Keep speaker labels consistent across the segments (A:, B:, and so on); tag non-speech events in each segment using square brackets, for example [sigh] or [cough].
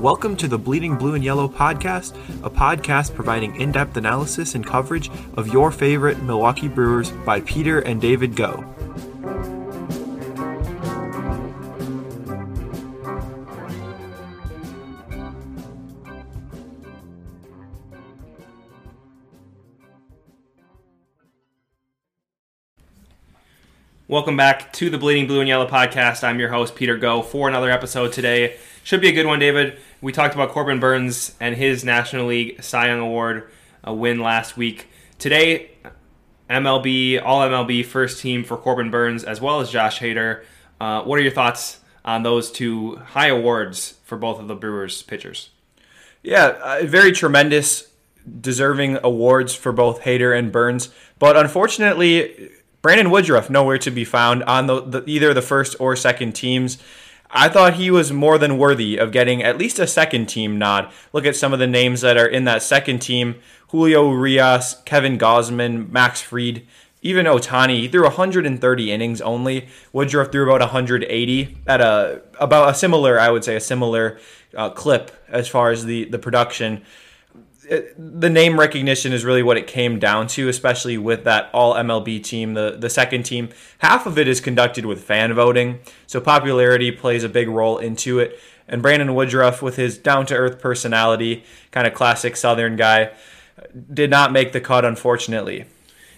A: Welcome to the Bleeding Blue and Yellow podcast, a podcast providing in depth analysis and coverage of your favorite Milwaukee Brewers by Peter and David Go.
B: Welcome back to the Bleeding Blue and Yellow podcast. I'm your host, Peter Go, for another episode today. Should be a good one, David. We talked about Corbin Burnes and his National League Cy Young Award win last week. Today, MLB, all MLB first team for Corbin Burnes as well as Josh Hader. Uh, what are your thoughts on those two high awards for both of the Brewers pitchers?
C: Yeah, uh, very tremendous, deserving awards for both Hader and Burnes. But unfortunately, Brandon Woodruff nowhere to be found on the, the, either the first or second teams. I thought he was more than worthy of getting at least a second team nod. Look at some of the names that are in that second team: Julio Urias, Kevin Gausman, Max Fried, even Ohtani. He threw 130 innings only. Woodruff threw about 180 at a about a similar, I would say, a similar uh, clip as far as the the production the name recognition is really what it came down to, especially with that all MLB team, the, the second team. Half of it is conducted with fan voting, so popularity plays a big role into it. And Brandon Woodruff, with his down to earth personality, kind of classic Southern guy, did not make the cut, unfortunately.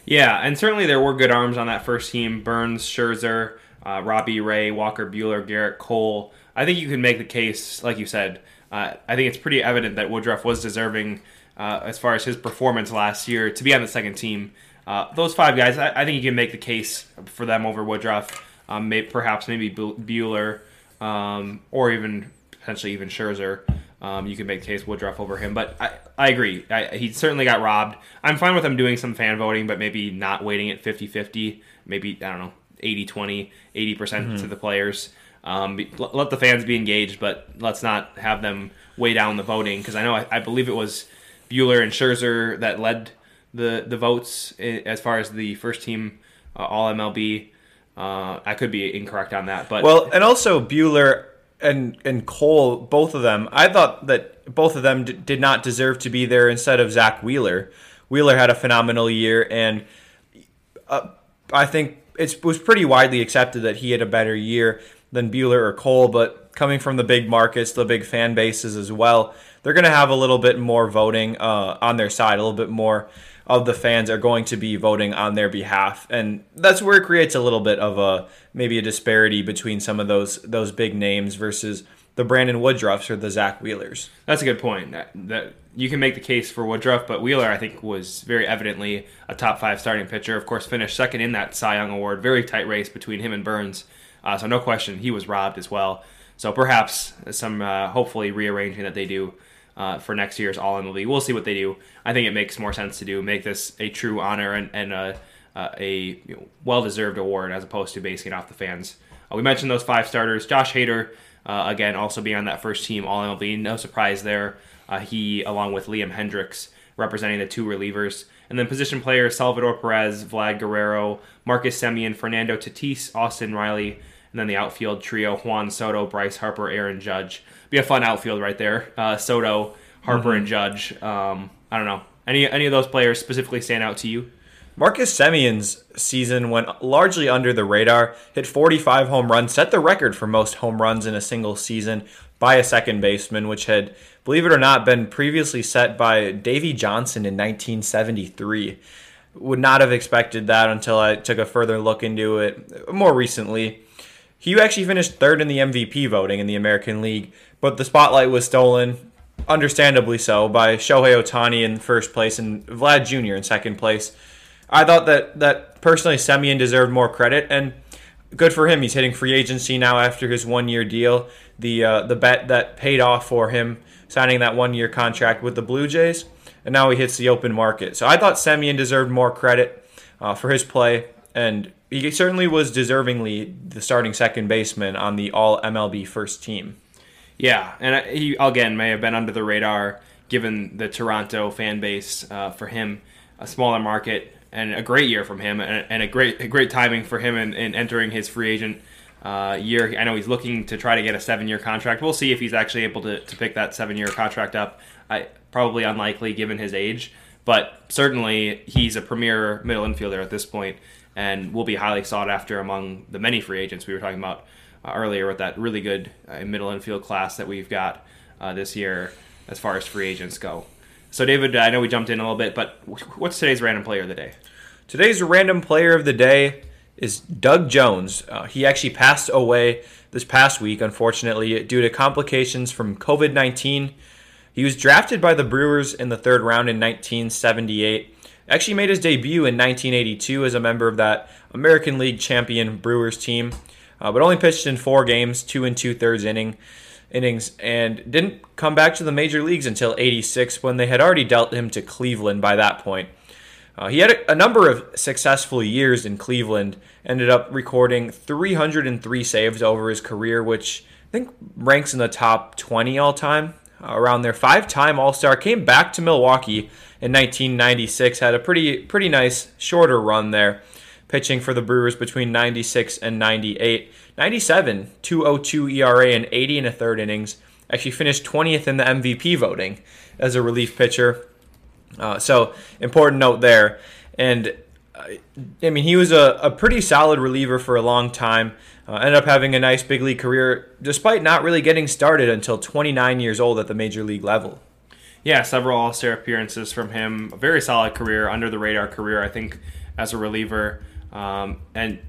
B: Yeah, and certainly there were good arms on that first team Burnes, Scherzer, uh, Robbie Ray, Walker Buehler, Gerrit Cole. I think you can make the case, like you said. Uh, I think it's pretty evident that Woodruff was deserving uh, as far as his performance last year to be on the second team. Uh, those five guys, I, I, think you can make the case for them over Woodruff, um, may, perhaps maybe Bueller, um, or even potentially even Scherzer. Um, you can make the case Woodruff over him, but I, I agree. I, he certainly got robbed. I'm fine with him doing some fan voting, but maybe not weighting it 50 50. Maybe, I don't know, 80 20, 80% mm hmm to the players. Um, let the fans be engaged, but let's not have them weigh down the voting because I know I, I believe it was Buehler and Scherzer that led the the votes as far as the first team uh, All MLB. Uh, I could be incorrect on that, but
C: well, and also Buehler and and Cole, both of them. I thought that both of them d- did not deserve to be there instead of Zack Wheeler. Wheeler had a phenomenal year, and uh, I think it was pretty widely accepted that he had a better year than Buehler or Cole. But coming from the big markets, the big fan bases as well, they're going to have a little bit more voting uh, on their side, a little bit more of the fans are going to be voting on their behalf, and that's where it creates a little bit of a maybe a disparity between some of those those big names versus the Brandon Woodruffs or the Zack Wheelers.
B: That's a good point. That, that you can make the case for Woodruff, but Wheeler I think was very evidently a top five starting pitcher. Of course, finished second in that Cy Young award. Very tight race between him and Burnes. Uh, so no question he was robbed as well. So perhaps some uh, hopefully rearranging that they do uh, for next year's All MLB. We'll see what they do. I think it makes more sense to do make this a true honor and, and a, uh, a you know, well deserved award as opposed to basing it off the fans. Uh, we mentioned those five starters. Josh Hader, uh, again, also being on that first team All MLB. No surprise there. Uh, he, along with Liam Hendriks, representing the two relievers. And then position players Salvador Perez, Vlad Guerrero, Marcus Semien, Fernando Tatis, Austin Riley, and then the outfield trio Juan Soto, Bryce Harper, Aaron Judge be a fun outfield right there. Uh, Soto, Harper, mm-hmm. and Judge. Um, I don't know. Any any of those players specifically stand out to you?
C: Marcus Semien's season went largely under the radar. Hit 45 home runs, set the record for most home runs in a single season by a second baseman, which had, believe it or not, been previously set by Davey Johnson in 1973. Would not have expected that until I took a further look into it more recently. He actually finished third in the MVP voting in the American League, but the spotlight was stolen, understandably so, by Shohei Ohtani in first place and Vlad Jr. in second place. I thought that that personally Semien deserved more credit, and good for him. He's hitting free agency now after his one year deal. The uh, the bet that paid off for him signing that one year contract with the Blue Jays, and now he hits the open market. So I thought Semien deserved more credit uh, for his play, and he certainly was deservingly the starting second baseman on the All MLB first team.
B: Yeah, and he again may have been under the radar given the Toronto fan base uh, for him, a smaller market, and a great year from him, and, and a great a great timing for him in, in entering his free agent uh, year. I know he's looking to try to get a seven-year contract. We'll see if he's actually able to, to pick that seven-year contract up. I, probably unlikely given his age, but certainly he's a premier middle infielder at this point and will be highly sought after among the many free agents we were talking about uh, earlier with that really good uh, middle infield class that we've got uh, this year as far as free agents go. So, David, I know we jumped in a little bit, but what's today's random player of the day?
C: Today's random player of the day is Doug Jones. Uh, he actually passed away this past week, unfortunately, due to complications from COVID 19. He was drafted by the Brewers in the third round in 1978. Actually, made his debut in 1982 as a member of that American League champion Brewers team, uh, but only pitched in four games, two and two thirds inning innings, and didn't come back to the major leagues until 86 when they had already dealt him to Cleveland by that point. Uh, he had a, a, number of successful years in Cleveland, ended up recording 303 saves over his career, which I think ranks in the top 20 all time. Uh, around there, five time All Star, came back to Milwaukee in 1996, had a pretty, pretty nice shorter run there, pitching for the Brewers between 96 and 98. 97, 202 ERA and 80 and a third innings. Actually finished 20th in the MVP voting as a relief pitcher. Uh, so important note there. And uh, I mean, he was a, a pretty solid reliever for a long time. Uh, ended up having a nice big league career despite not really getting started until 29 years old at the major league level.
B: Yeah, several All Star appearances from him. A very solid career, under the radar career, I think, as a reliever. Um, and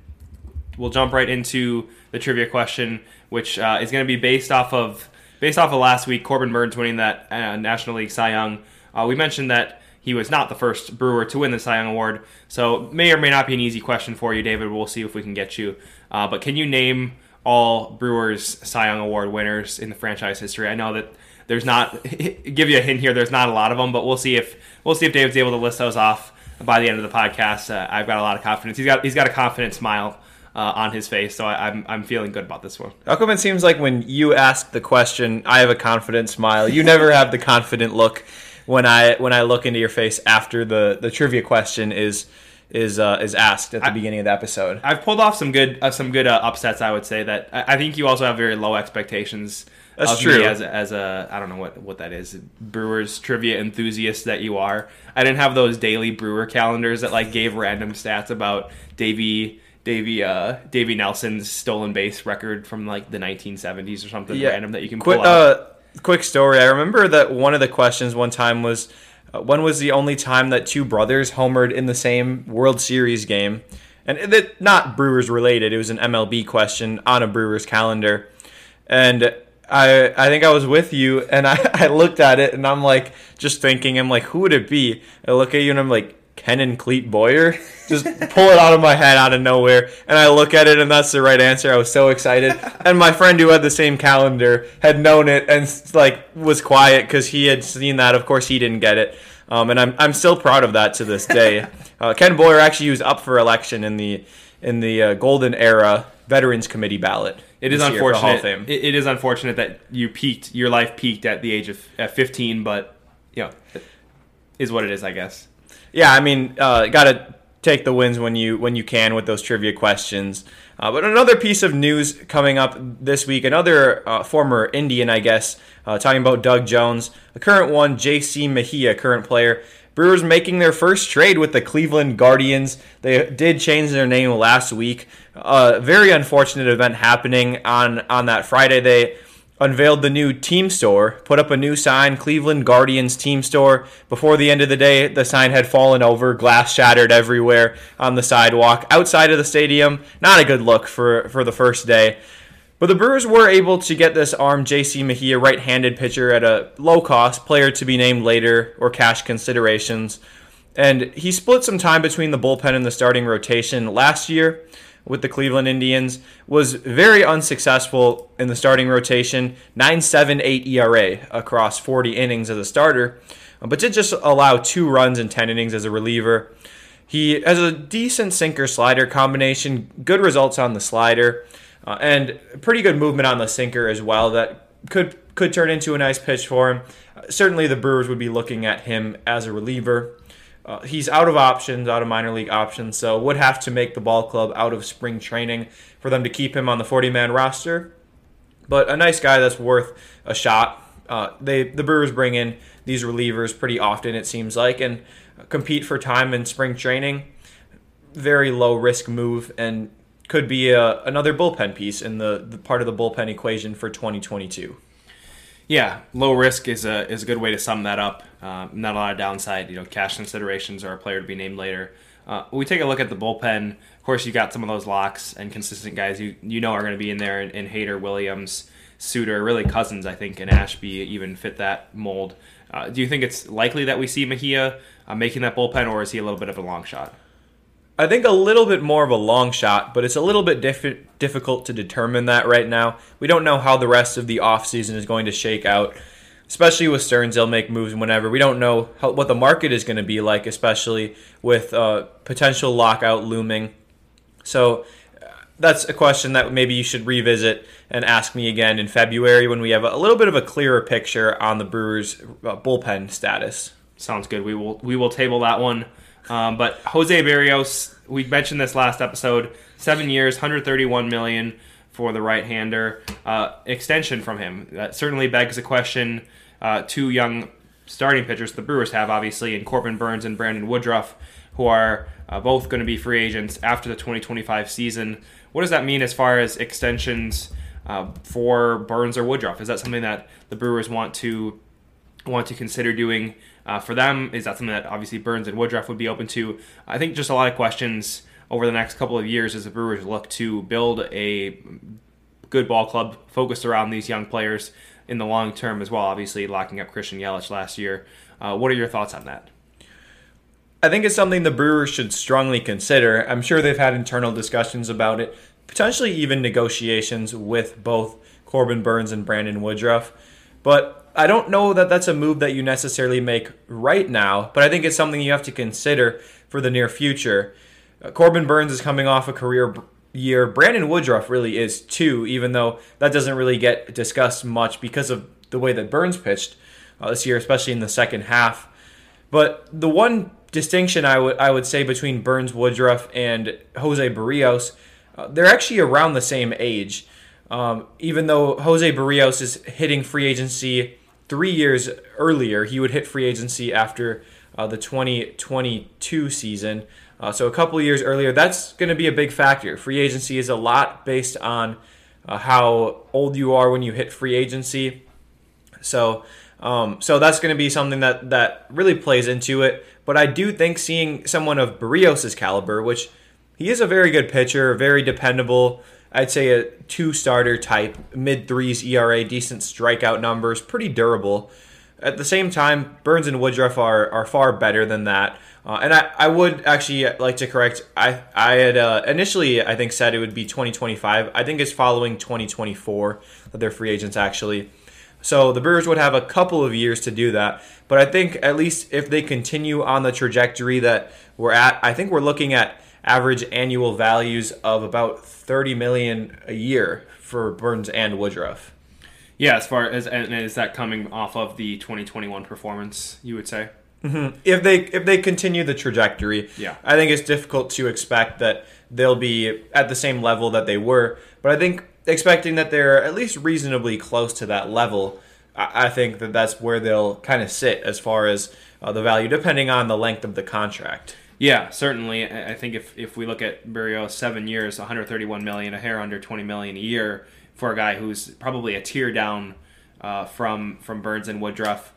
B: we'll jump right into the trivia question, which uh, is going to be based off of based off of last week. Corbin Burnes winning that uh, National League Cy Young. Uh, we mentioned that he was not the first Brewer to win the Cy Young Award, so may or may not be an easy question for you, David. We'll see if we can get you. Uh, but can you name all Brewers Cy Young Award winners in the franchise history? I know that there's not [laughs] give you a hint here. There's not a lot of them, but we'll see if we'll see if David's able to list those off by the end of the podcast. Uh, I've got a lot of confidence. He's got he's got a confident smile uh, on his face. So I, am I'm, I'm feeling good about this one.
C: Come it seems like when you ask the question, I have a confident smile. You never have the confident look when I when I look into your face after the the trivia question is is uh, is asked at the I, beginning of the episode.
B: I've pulled off some good uh, some good uh, upsets. I would say that I, I, think you also have very low expectations.
C: That's true.
B: as a, as a I don't know what what that is Brewers trivia enthusiast that you are. I didn't have those daily Brewer calendars that like gave random stats about Davey Davey uh, Davey Nelson's stolen base record from like the 1970s or something yeah. random that you can
C: quick,
B: pull out. Uh,
C: quick story. I remember that one of the questions one time was uh, when was the only time that two brothers homered in the same World Series game? And it, not Brewers related. It was an MLB question on a Brewers calendar. And I I think I was with you and I, [laughs] I looked at it and I'm like just thinking I'm like who would it be? I look at you and I'm like Ken and Clete Boyer. Just [laughs] pull it out of my head out of nowhere. And I look at it, and that's the right answer. I was so excited. [laughs] And my friend who had the same calendar had known it and like was quiet because he had seen that. Of course, he didn't get it. Um, and I'm, I'm still proud of that to this day. Uh, Ken Boyer actually was up for election in the in the uh, Golden Era Veterans Committee ballot.
B: It is unfortunate. It, it is unfortunate that you peaked. Your life peaked at the age of at 15, but you know, is what it is, I guess
C: yeah, I mean, uh, got to take the wins when you when you can with those trivia questions. Uh, but another piece of news coming up this week, another uh, former Indian, I guess, uh, talking about Doug Jones, the current one, J.C. Mejia, current player. Brewers making their first trade with the Cleveland Guardians. They did change their name last week. A very unfortunate event happening on on that Friday. They unveiled the new team store, put up a new sign, Cleveland Guardians team store. Before the end of the day, the sign had fallen over, glass shattered everywhere on the sidewalk outside of the stadium. Not a good look for, for the first day. But the Brewers were able to get this arm JC Mejia right-handed pitcher at a low cost, player to be named later or cash considerations. And he split some time between the bullpen and the starting rotation last year with the Cleveland Indians, was very unsuccessful in the starting rotation, 9.78 ERA across 40 innings as a starter, but did just allow two runs in 10 innings as a reliever. He has a decent sinker slider combination, good results on the slider, uh, and pretty good movement on the sinker as well that could could turn into a nice pitch for him. Uh, certainly the Brewers would be looking at him as a reliever. Uh, he's out of options, out of minor league options, so would have to make the ball club out of spring training for them to keep him on the 40 man roster. But a nice guy that's worth a shot. Uh, they the Brewers bring in these relievers pretty often, it seems like, and compete for time in spring training. Very low risk move and could be a, another bullpen piece in the, the part of the bullpen equation for 2022.
B: Yeah, low risk is a is a good way to sum that up. Uh, not a lot of downside. You know, cash considerations or a player to be named later. Uh, we take a look at the bullpen. Of course, you got some of those locks and consistent guys you you know are going to be in there in, in Hader, Williams, Suter, really Cousins. I think and Ashby even fit that mold. Uh, do you think it's likely that we see Mejia uh, making that bullpen, or is he a little bit of a long shot?
C: I think a little bit more of a long shot, but it's a little bit diff- difficult to determine that right now. We don't know how the rest of the offseason is going to shake out, especially with Stearns. They'll make moves whenever. We don't know how, what the market is going to be like, especially with uh, potential lockout looming. So uh, that's a question that maybe you should revisit and ask me again in February when we have a little bit of a clearer picture on the Brewers' uh, bullpen status.
B: Sounds good. We will we will table that one. Um, but Jose Berrios, we mentioned this last episode. Seven years, 131 million for the right-hander. Uh, extension from him that certainly begs a question. Uh, two young starting pitchers the Brewers have, obviously, in Corbin Burnes and Brandon Woodruff, who are uh, both going to be free agents after the 2025 season. What does that mean as far as extensions uh, for Burnes or Woodruff? Is that something that the Brewers want to want to consider doing uh, for them? Is that something that obviously Burnes and Woodruff would be open to? I think just a lot of questions over the next couple of years as the Brewers look to build a good ball club focused around these young players in the long term as well. Obviously, locking up Christian Yelich last year. Uh, what are your thoughts on that?
C: I think it's something the Brewers should strongly consider. I'm sure they've had internal discussions about it, potentially even negotiations with both Corbin Burnes and Brandon Woodruff. But I don't know that that's a move that you necessarily make right now, but I think it's something you have to consider for the near future. Uh, Corbin Burnes is coming off a career year. Brandon Woodruff really is too, even though that doesn't really get discussed much because of the way that Burnes pitched uh, this year, especially in the second half. But the one distinction I would I would say between Burnes Woodruff and Jose Berrios, uh, they're actually around the same age. Um, even though Jose Berrios is hitting free agency three years earlier, he would hit free agency after uh, the 2022 season. Uh, so a couple years earlier, that's going to be a big factor. Free agency is a lot based on uh, how old you are when you hit free agency. So, um, so that's going to be something that that really plays into it. But I do think seeing someone of Berrios' caliber, which he is a very good pitcher, very dependable. I'd say a two starter type, mid threes ERA, decent strikeout numbers, pretty durable. At the same time, Burnes and Woodruff are, are far better than that. Uh, and I, I would actually like to correct. I I had uh, initially I think said it would be 2025. I think it's following 2024 that they're free agents actually. So the Brewers would have a couple of years to do that. But I think at least if they continue on the trajectory that we're at, I think we're looking at average annual values of about 30 million a year for Burnes and Woodruff.
B: Yeah, as far as and is that coming off of the 2021 performance, you would say?
C: Mm-hmm. If they if they continue the trajectory,
B: yeah,
C: I think it's difficult to expect that they'll be at the same level that they were. But I think expecting that they're at least reasonably close to that level, I, I think that that's where they'll kind of sit as far as uh, the value, depending on the length of the contract.
B: Yeah, certainly. I think if, if we look at Berrios, seven years, 131 million, a hair under 20 million a year for a guy who's probably a tier down uh, from from Burnes and Woodruff.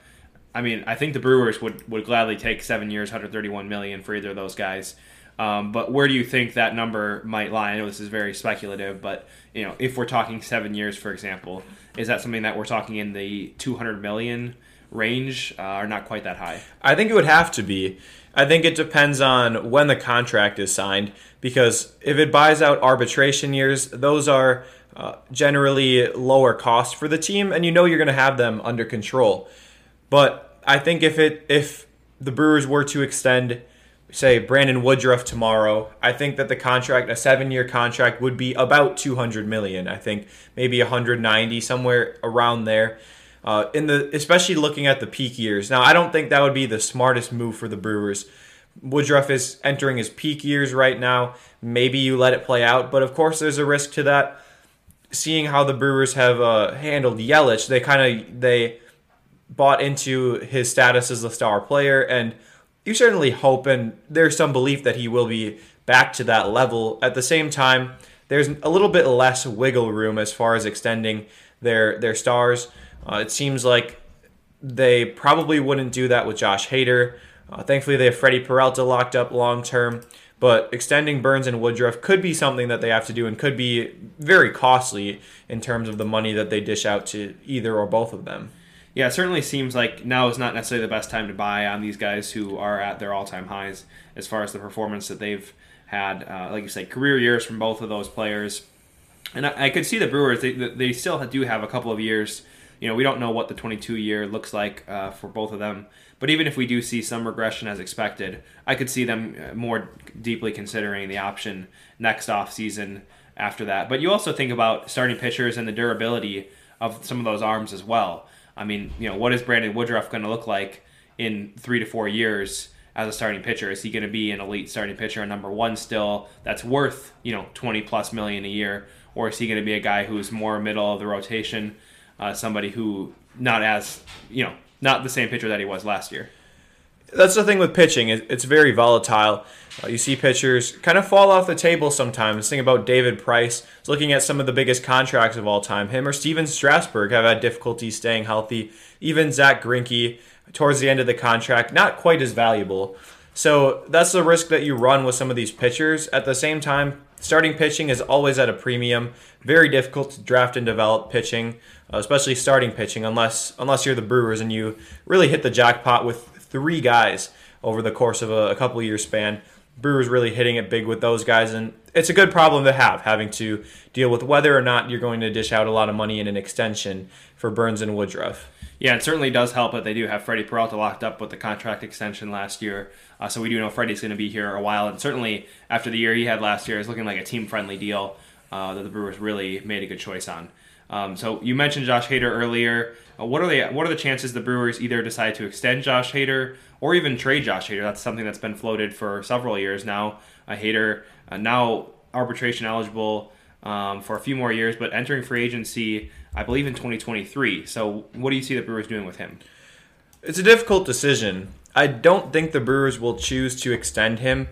B: I mean, I think the Brewers would, would gladly take seven years, 131 million for either of those guys. Um, but where do you think that number might lie? I know this is very speculative, but you know, if we're talking seven years, for example, is that something that we're talking in the 200 million range, uh, or not quite that high?
C: I think it would have to be. I think it depends on when the contract is signed because if it buys out arbitration years, those are uh, generally lower cost for the team, and you know you're going to have them under control. But I think if it if the Brewers were to extend, say Brandon Woodruff tomorrow, I think that the contract, a seven year contract, would be about 200 million. I think maybe 190 somewhere around there. Uh, in the especially looking at the peak years. Now, I don't think that would be the smartest move for the Brewers, Woodruff is entering his peak years right now. Maybe you let it play out, but of course there's a risk to that. Seeing how the Brewers have uh, handled Yelich, they kind of they bought into his status as a star player, and you certainly hope and there's some belief that he will be back to that level. At the same time, there's a little bit less wiggle room as far as extending their their stars. Uh, it seems like they probably wouldn't do that with Josh Hader. Uh, thankfully, they have Freddie Peralta locked up long term, but extending Burnes and Woodruff could be something that they have to do and could be very costly in terms of the money that they dish out to either or both of them.
B: Yeah, it certainly seems like now is not necessarily the best time to buy on these guys who are at their all-time highs as far as the performance that they've had. Uh, like you say, career years from both of those players, and I, I could see the Brewers. They, they still do have a couple of years. You know, we don't know what the 22 year looks like uh, for both of them. But even if we do see some regression as expected, I could see them uh, more deeply considering the option next off season after that. But you also think about starting pitchers and the durability of some of those arms as well. I mean, you know, what is Brandon Woodruff going to look like in three to four years as a starting pitcher? Is he going to be an elite starting pitcher, a number one still that's worth you know twenty plus million a year, or is he going to be a guy who's more middle of the rotation, uh, somebody who not as you know not the same pitcher that he was last year?
C: That's the thing with pitching; it's very volatile. Uh, you see pitchers kind of fall off the table sometimes. Think about David Price. Looking at some of the biggest contracts of all time, him or Stephen Strasburg have had difficulty staying healthy. Even Zack Greinke, towards the end of the contract, not quite as valuable. So that's the risk that you run with some of these pitchers. At the same time, starting pitching is always at a premium. Very difficult to draft and develop pitching, uh, especially starting pitching, unless unless you're the Brewers and you really hit the jackpot with three guys over the course of a, a couple year span. Brewers really hitting it big with those guys, and it's a good problem to have, having to deal with whether or not you're going to dish out a lot of money in an extension for Burnes and Woodruff.
B: Yeah, it certainly does help that they do have Freddie Peralta locked up with the contract extension last year. Uh, so we do know Freddie's going to be here a while, and certainly after the year he had last year, it's looking like a team-friendly deal uh, that the Brewers really made a good choice on. Um, so you mentioned Josh Hader earlier. Uh, what are the what are the chances the Brewers either decide to extend Josh Hader or even trade Josh Hader? That's something that's been floated for several years now. A Hader uh, now arbitration eligible um, for a few more years, but entering free agency, I believe in 2023. So what do you see the Brewers doing with him?
C: It's a difficult decision. I don't think the Brewers will choose to extend him.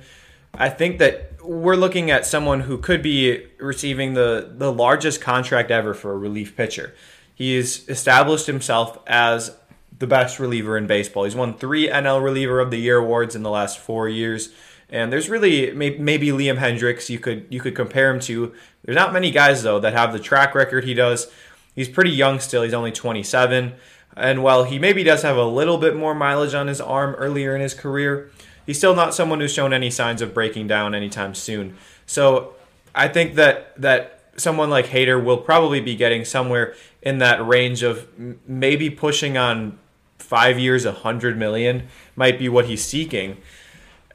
C: I think that we're looking at someone who could be receiving the, the largest contract ever for a relief pitcher. He's established himself as the best reliever in baseball. He's won three NL Reliever of the Year awards in the last four years. And there's really maybe Liam Hendriks you could you could compare him to. There's not many guys though that have the track record he does. He's pretty young still. He's only 27. And while he maybe does have a little bit more mileage on his arm earlier in his career, he's still not someone who's shown any signs of breaking down anytime soon. So I think that that someone like Hader will probably be getting somewhere in that range of maybe pushing on five years, a hundred million might be what he's seeking.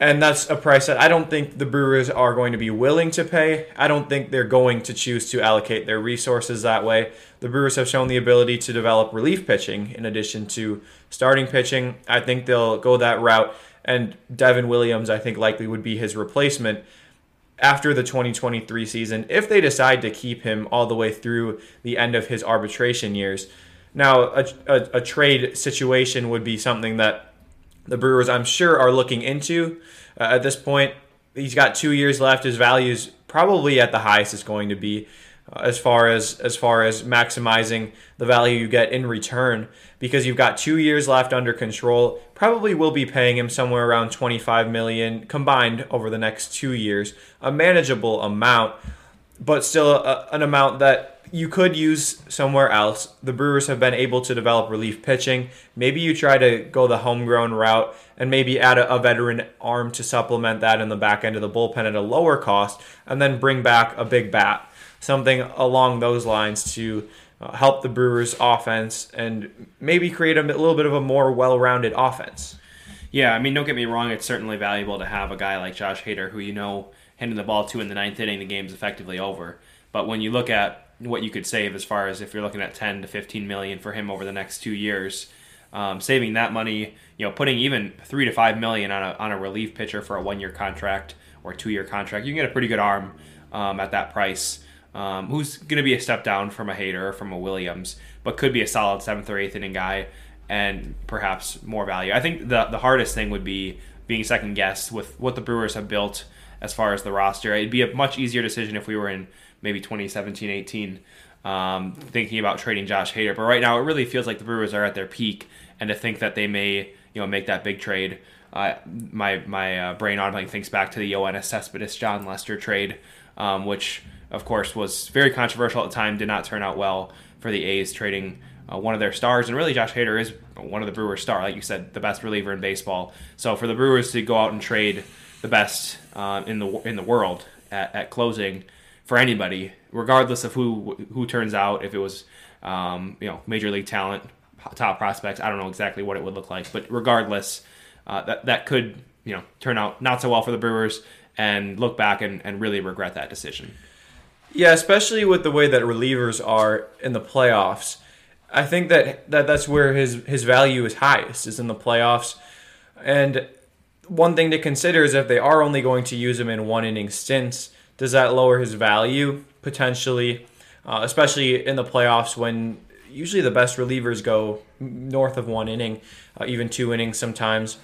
C: And that's a price that I don't think the Brewers are going to be willing to pay. I don't think they're going to choose to allocate their resources that way. The Brewers have shown the ability to develop relief pitching in addition to starting pitching. I think they'll go that route and Devin Williams, I think, likely would be his replacement after the 2023 season if they decide to keep him all the way through the end of his arbitration years. Now, a, a, a trade situation would be something that the Brewers, I'm sure, are looking into uh, at this point. He's got two years left. His value is probably at the highest it's going to be as far as as far as maximizing the value you get in return because you've got 2 years left under control probably will be paying him somewhere around 25 million combined over the next 2 years a manageable amount but still a, an amount that you could use somewhere else. The Brewers have been able to develop relief pitching. Maybe you try to go the homegrown route and maybe add a, a, veteran arm to supplement that in the back end of the bullpen at a lower cost, and then bring back a big bat something along those lines to uh, help the Brewers' offense and maybe create a little bit of a more well-rounded offense.
B: Yeah, I mean, don't get me wrong; it's certainly valuable to have a guy like Josh Hader, who you know handing the ball to in the ninth inning, the game's effectively over. But when you look at what you could save as far as if you're looking at 10 to 15 million for him over the next two years, um, saving that money, you know, putting even three to five million on a on a relief pitcher for a one year contract or two year contract, you can get a pretty good arm um, at that price. Um, who's going to be a step down from a Hader or from a Williams, but could be a solid seventh or eighth inning guy and perhaps more value. I think the the hardest thing would be being second guessed with what the Brewers have built as far as the roster. It'd be a much easier decision if we were in maybe 2017 18 um, thinking about trading Josh Hader. But right now, it really feels like the Brewers are at their peak, and to think that they may you know make that big trade. Uh, my my uh, brain automatically thinks back to the Yoenis Cespedes Jon Lester trade, um, which of course was very controversial at the time, did not turn out well for the A's trading uh, one of their stars, and really Josh Hader is one of the Brewers' star, like you said, the best reliever in baseball. So for the Brewers to go out and trade the best uh, in the in the world at, at, closing for anybody, regardless of who who turns out, if it was um, you know major league talent, top prospects, I don't know exactly what it would look like, but regardless, uh, that that could you know turn out not so well for the Brewers and look back and, and really regret that decision.
C: Yeah, especially with the way that relievers are in the playoffs. I think that, that that's where his his value is highest is in the playoffs. And one thing to consider is if they are only going to use him in one inning stints, does that lower his value potentially, uh, especially in the playoffs when usually the best relievers go north of one inning, uh, even two innings sometimes.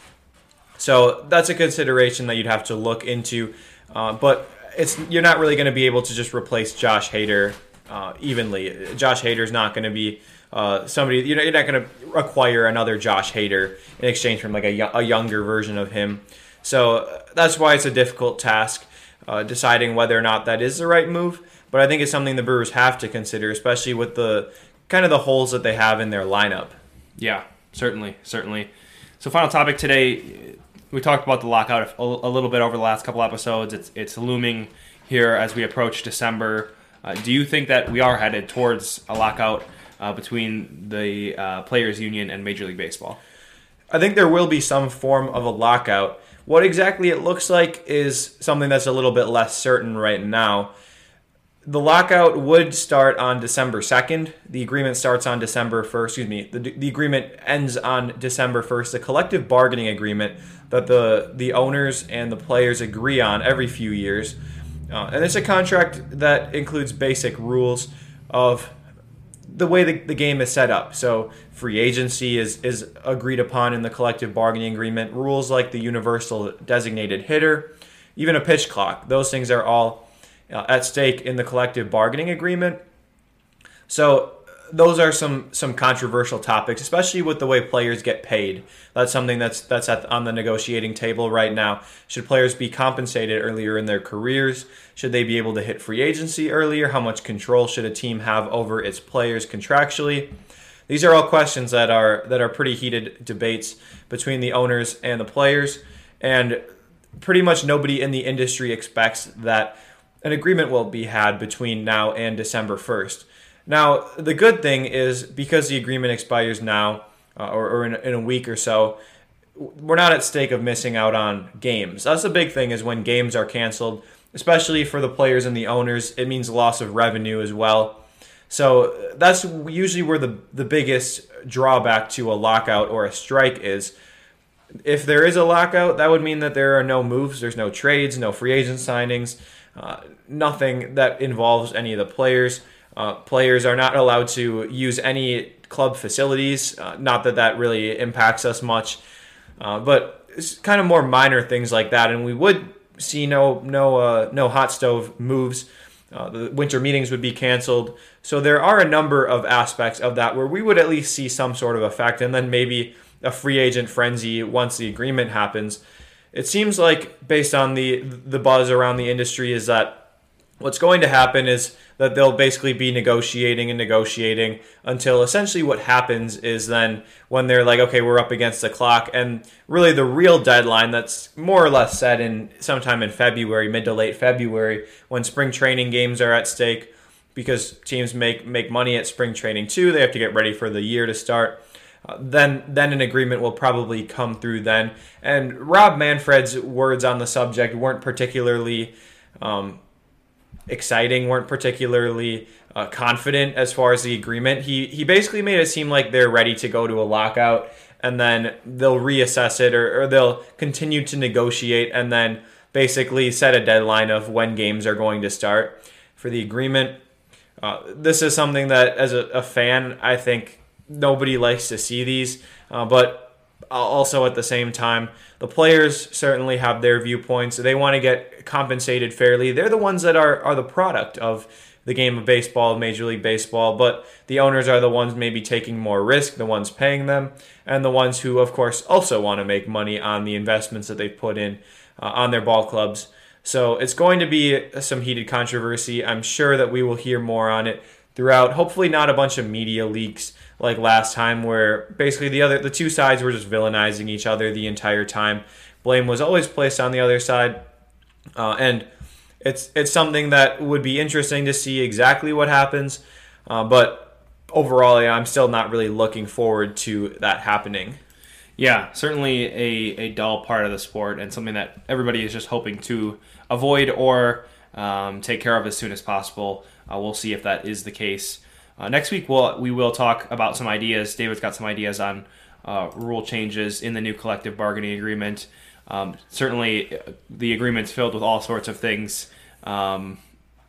C: So that's a consideration that you'd have to look into. Uh, but it's you're not really going to be able to just replace Josh Hader uh, evenly. Josh Hader's not going to be uh, somebody you know you're not going to acquire another Josh Hader in exchange from like a, a younger version of him. So uh, that's why it's a difficult task uh, deciding whether or not that is the right move. But I think it's something the Brewers have to consider, especially with the kind of the holes that they have in their lineup.
B: Yeah, certainly, certainly. So, final topic today. We talked about the lockout a, a little bit over the last couple episodes. It's it's looming here as we approach December. Uh, do you think that we are headed towards a lockout? uh, between the uh, Players Union and Major League Baseball?
C: I think there will be some form of a lockout. What exactly it looks like is something that's a little bit less certain right now. The lockout would start on December 2nd. The agreement starts on December 1st. Excuse me. The, the agreement ends on December 1st. The collective bargaining agreement that the, the owners and the players agree on every few years. Uh, and it's a contract that includes basic rules of the way the, the game is set up. So free agency is is agreed upon in the collective bargaining agreement. Rules like the universal designated hitter, even a pitch clock. Those things are all uh, at stake in the collective bargaining agreement. So those are some some controversial topics, especially with the way players get paid. That's something that's that's at, on the negotiating table right now. Should players be compensated earlier in their careers? Should they be able to hit free agency earlier? How much control should a team have over its players contractually? These are all questions that are that are pretty heated debates between the owners and the players, and pretty much nobody in the industry expects that an agreement will be had between now and December first. Now, the good thing is because the agreement expires now, uh, or, or in, in, a week or so, we're not at stake of missing out on games. That's the big thing is when games are canceled, especially for the players and the owners. It means loss of revenue as well. So that's usually where the the biggest drawback to a lockout or a strike is. If there is a lockout, that would mean that there are no moves, there's no trades, no free agent signings, uh, nothing that involves any of the players. Uh, players are not allowed to use any club facilities. Uh, not that that really impacts us much, uh, but it's kind of more minor things like that. And we would see no no uh, no hot stove moves. Uh, the winter meetings would be canceled. So there are a number of aspects of that where we would at least see some sort of effect, and then maybe a free agent frenzy once the agreement happens. It seems like based on the the buzz around the industry is that what's going to happen is that they'll basically be negotiating and negotiating until essentially what happens is then when they're like, okay, we're up against the clock, and really the real deadline that's more or less set in sometime in February, mid to late February, when spring training games are at stake, because teams make make money at spring training too. They have to get ready for the year to start. Uh, then then an agreement will probably come through then. And Rob Manfred's words on the subject weren't particularly um, exciting, weren't particularly uh, confident as far as the agreement. He he basically made it seem like they're ready to go to a lockout, and then they'll reassess it or, or they'll continue to negotiate, and then basically set a deadline of when games are going to start for the agreement. Uh, this is something that, as a, a, fan, I think nobody likes to see these, uh, but also at the same time, the players certainly have their viewpoints. They want to get compensated fairly. They're the ones that are, are the product of the game of baseball, Major League Baseball, but the owners are the ones maybe taking more risk, the ones paying them, and the ones who, of course, also want to make money on the investments that they've put in uh, on their ball clubs. So it's going to be some heated controversy. I'm sure that we will hear more on it throughout. Hopefully, not a bunch of media leaks like last time, where basically the other the two sides were just villainizing each other the entire time. Blame was always placed on the other side, uh, and it's it's something that would be interesting to see exactly what happens. Uh, but overall, yeah, I'm still not really looking forward to that happening.
B: Yeah, certainly a, a dull part of the sport and something that everybody is just hoping to avoid or um, take care of as soon as possible. Uh, we'll see if that is the case. Uh, next week, we'll, we will talk about some ideas. David's got some ideas on uh, rule changes in the new collective bargaining agreement. Um, certainly, uh, the agreement's filled with all sorts of things. Um,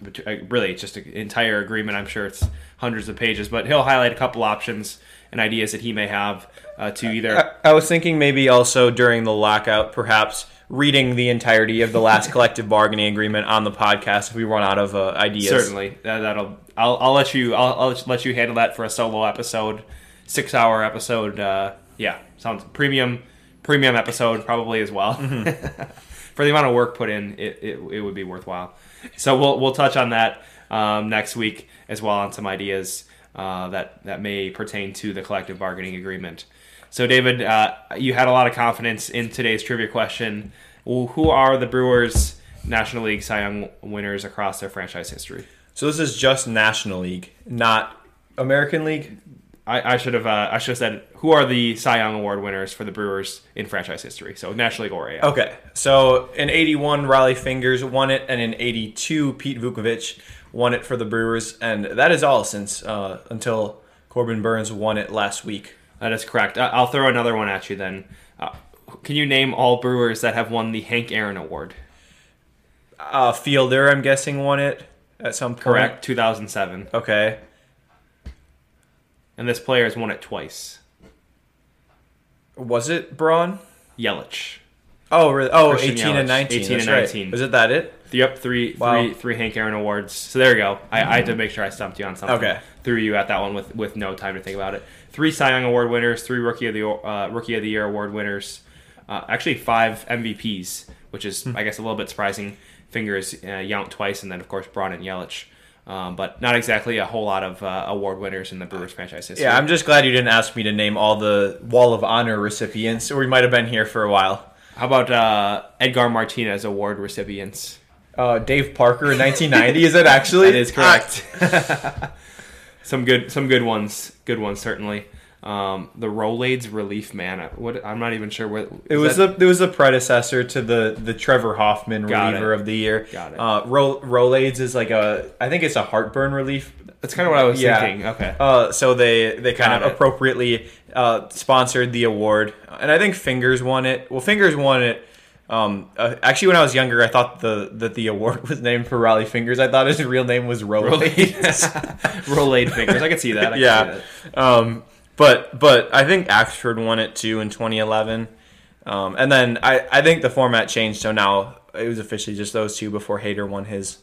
B: uh, really, it's just an entire agreement. I'm sure it's hundreds of pages, but he'll highlight a couple options and ideas that he may have uh, to either.
C: I, I, was thinking maybe also during the lockout, perhaps reading the entirety of the last [laughs] collective bargaining agreement on the podcast if we run out of uh, ideas.
B: Certainly, that, will I'll, I'll let you. I'll, I'll, let you handle that for a solo episode, six hour episode. Uh, yeah, sounds premium, premium episode probably as well. Mm-hmm. [laughs] for the amount of work put in, it, it, it would be worthwhile. So we'll we'll touch on that um, next week as well on some ideas uh, that that may pertain to the collective bargaining agreement. So, David, uh, you had a lot of confidence in today's trivia question. Who are the Brewers' National League Cy Young winners across their franchise history?
C: So this is just National League, not American League.
B: I, I should have uh, I should have said who are the Cy Young Award winners for the Brewers in franchise history. So National League or AL.
C: Okay, so in '81, Rollie Fingers won it, and in '82, Pete Vukovich won it for the Brewers, and that is all since uh, until Corbin Burnes won it last week.
B: That is correct. I'll throw another one at you then. Uh, can you name all Brewers that have won the Hank Aaron Award?
C: Uh, Fielder, I'm guessing, won it at some point.
B: Correct, 2007.
C: Okay.
B: And this player has won it twice.
C: Was it Braun?
B: Yelich.
C: Oh, really? Oh, Christian 18 Yelich. and 19. 18 and 19. Right. Was it that it?
B: Yep, three, wow. three, three Hank Aaron awards. So there you go. I, I, had to make sure I stumped you on something.
C: Okay.
B: Threw you at that one with, with no time to think about it. Three Cy Young Award winners, three Rookie of the uh, Rookie of the Year award winners, uh, actually five MVPs, which is hmm. I guess a little bit surprising. Fingers uh, Yount twice, and then of course Braun and Yelich. Um, but not exactly a whole lot of uh, award winners in the Brewers franchise history.
C: Yeah, I'm just glad you didn't ask me to name all the Wall of Honor recipients, or we might have been here for a while.
B: How about uh, Edgar Martinez award recipients?
C: Uh, Dave Parker in 1990. is it actually? [laughs]
B: That is correct. [laughs] [laughs] some good, some good ones. Good ones certainly. Um, the Rolaids Relief Man. What I'm not even sure what
C: it was. That? The, it was the predecessor to the the Trevor Hoffman reliever of the year.
B: Got it.
C: Uh, Ro- Rolaids is like a. I think it's a heartburn relief.
B: That's kind of what I was yeah. thinking. Okay.
C: Uh, so they they kind Got of it. appropriately uh, sponsored the award, and I think Fingers won it. Well, Fingers won it. Um, uh, actually, when I was younger, I thought the that the award [laughs] was named for Rollie Fingers. I thought his real name was Rolade. [laughs]
B: Rolade Fingers. I could see that.
C: I yeah. See that. Um, but but I think Axford won it too in 2011. Um, and then I, I think the format changed, so now it was officially just those two before Hader won his.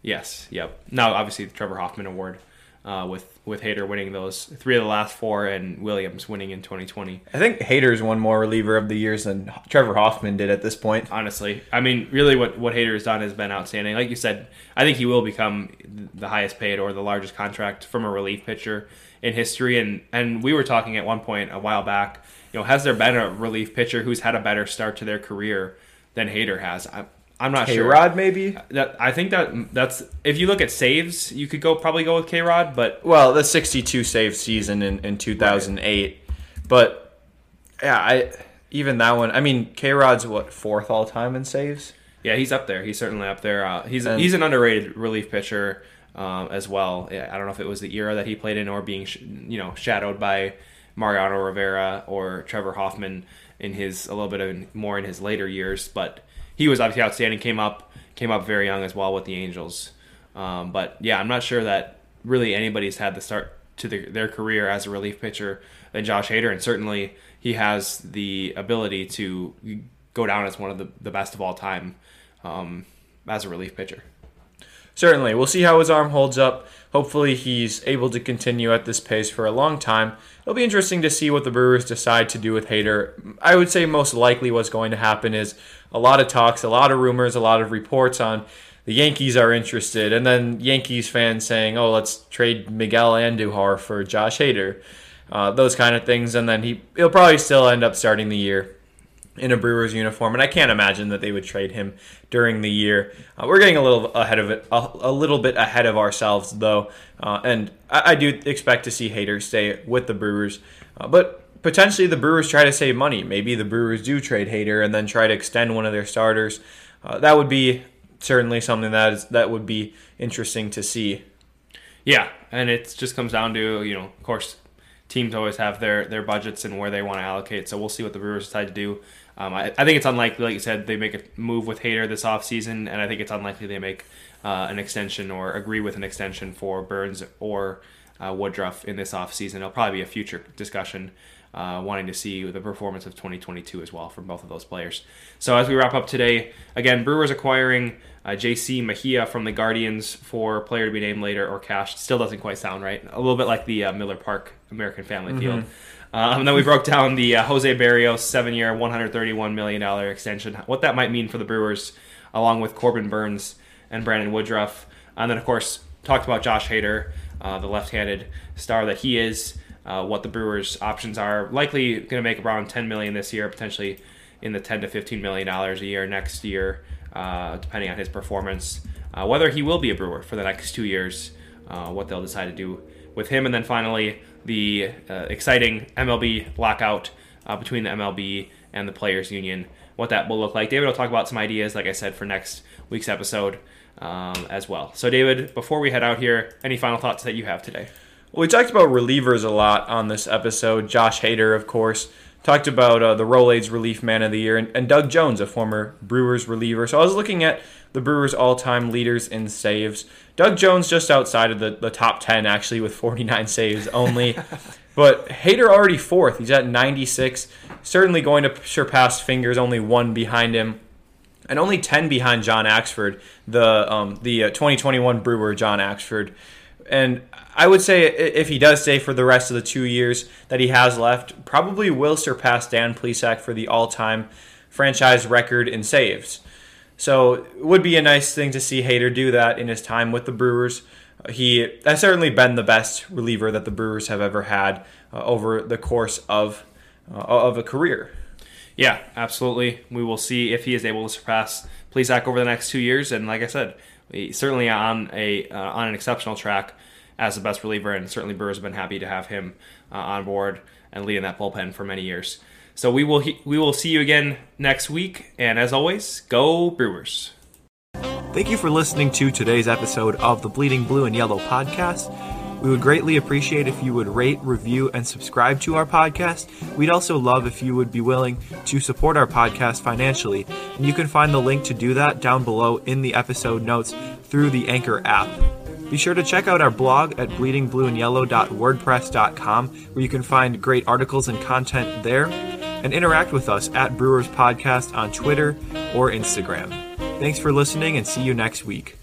B: Yes. Yep. Now, obviously, the Trevor Hoffman Award uh, with with Hader winning those three of the last four and Williams winning in 2020.
C: I think Hader's won more reliever of the years than Trevor Hoffman did at this point.
B: Honestly, I mean, really, what what Hader has done has been outstanding. Like you said, I think he will become the highest paid or the largest contract from a relief pitcher in history. And and we were talking at one point a while back. You know, has there been a relief pitcher who's had a better start to their career than Hader has? I, I'm not
C: K-Rod
B: sure.
C: K-Rod maybe.
B: That I think that that's if you look at saves, you could go probably go with K Rod, but
C: well, the 62 save season in, in 2008, right. but yeah, I even that one. I mean, K Rod's what fourth all time in saves.
B: Yeah, he's up there. He's certainly up there. Uh, he's
C: And-
B: he's an underrated relief pitcher um, as well. I don't know if it was the era that he played in or being sh- you know shadowed by Mariano Rivera or Trevor Hoffman in his a little bit of more in his later years, but he was obviously outstanding. Came up came up very young as well with the Angels. Um, but yeah, I'm not sure that really anybody's had the start to their, their career as a relief pitcher than Josh Hader, and certainly he has the ability to go down as one of the, the best of all time um, as a relief pitcher.
C: Certainly. We'll see how his arm holds up. Hopefully, he's able to continue at this pace for a long time. It'll be interesting to see what the Brewers decide to do with Hader. I would say most likely what's going to happen is a lot of talks, a lot of rumors, a lot of reports on the Yankees are interested, and then Yankees fans saying, "Oh, let's trade Miguel Andujar for Josh Hader," uh, those kind of things, and then he he'll probably still end up starting the year in a Brewers uniform, and I can't imagine that they would trade him during the year. Uh, we're getting a little ahead of it, a, a little bit ahead of ourselves, though, uh, and I, I do expect to see Hader stay with the Brewers, uh, but potentially the Brewers try to save money. Maybe the Brewers do trade Hader and then try to extend one of their starters. Uh, that would be certainly something that is that would be interesting to see.
B: Yeah, and it just comes down to you know, of course, teams always have their their budgets and where they want to allocate. So we'll see what the Brewers decide to do. Um, I, I think it's unlikely, like you said, they make a move with Hader this offseason, and I think it's unlikely they make uh, an extension or agree with an extension for Burnes or uh, Woodruff in this offseason. It'll probably be a future discussion. Uh, wanting to see the performance of 2022 as well from both of those players. So as we wrap up today, again, Brewers acquiring uh, JC Mejia from the Guardians for player to be named later or cash. Still doesn't quite sound right. A little bit like the uh, Miller Park American Family Field. Um, then we broke down the uh, Jose Berrios seven-year, $131 million extension. What that might mean for the Brewers, along with Corbin Burnes and Brandon Woodruff. And then, of course, talked about Josh Hader, uh, the left-handed star that he is. Uh, what the Brewers' options are. Likely going to make around 10 million this year, potentially in the 10 to 15 million dollars a year next year, uh, depending on his performance. Uh, whether he will be a Brewer for the next two years, uh, what they'll decide to do with him, and then finally the uh, exciting MLB lockout uh, between the MLB and the Players Union. What that will look like. David will talk about some ideas, like I said, for next week's episode um, as well. So, David, before we head out here, any final thoughts that you have today?
C: Well, we talked about relievers a lot on this episode. Josh Hader, of course, talked about uh, the Rolaids Relief Man of the Year, and, and Doug Jones, a former Brewers reliever. So I was looking at the Brewers' all-time leaders in saves. Doug Jones just outside of the, the top 10, actually, with 49 saves only. [laughs] but Hader already fourth. He's at 96. Certainly going to surpass Fingers, only one behind him. And only 10 behind John Axford, the um, the uh, 2021 Brewer John Axford. And I would say if he does stay for the rest of the two years that he has left, probably will surpass Dan Plesac for the all-time franchise record in saves. So it would be a nice thing to see Hader do that in his time with the Brewers. He has certainly been the best reliever that the Brewers have ever had uh, over the course of uh, of a career.
B: Yeah, absolutely. We will see if he is able to surpass Plesac over the next two years. And like I said, certainly on a uh, on an exceptional track as the best reliever, and certainly Brewers have been happy to have him uh, on board and leading that bullpen for many years. So we will he- we will see you again next week. And as always, go Brewers.
A: Thank you for listening to today's episode of the Bleeding Blue and Yellow podcast. We would greatly appreciate if you would rate, review, and subscribe to our podcast. We'd also love if you would be willing to support our podcast financially. And you can find the link to do that down below in the episode notes through the Anchor app. Be sure to check out our blog at bleedingblueandyellow.wordpress.com where you can find great articles and content there and interact with us at Brewers Podcast on Twitter or Instagram. Thanks for listening and see you next week.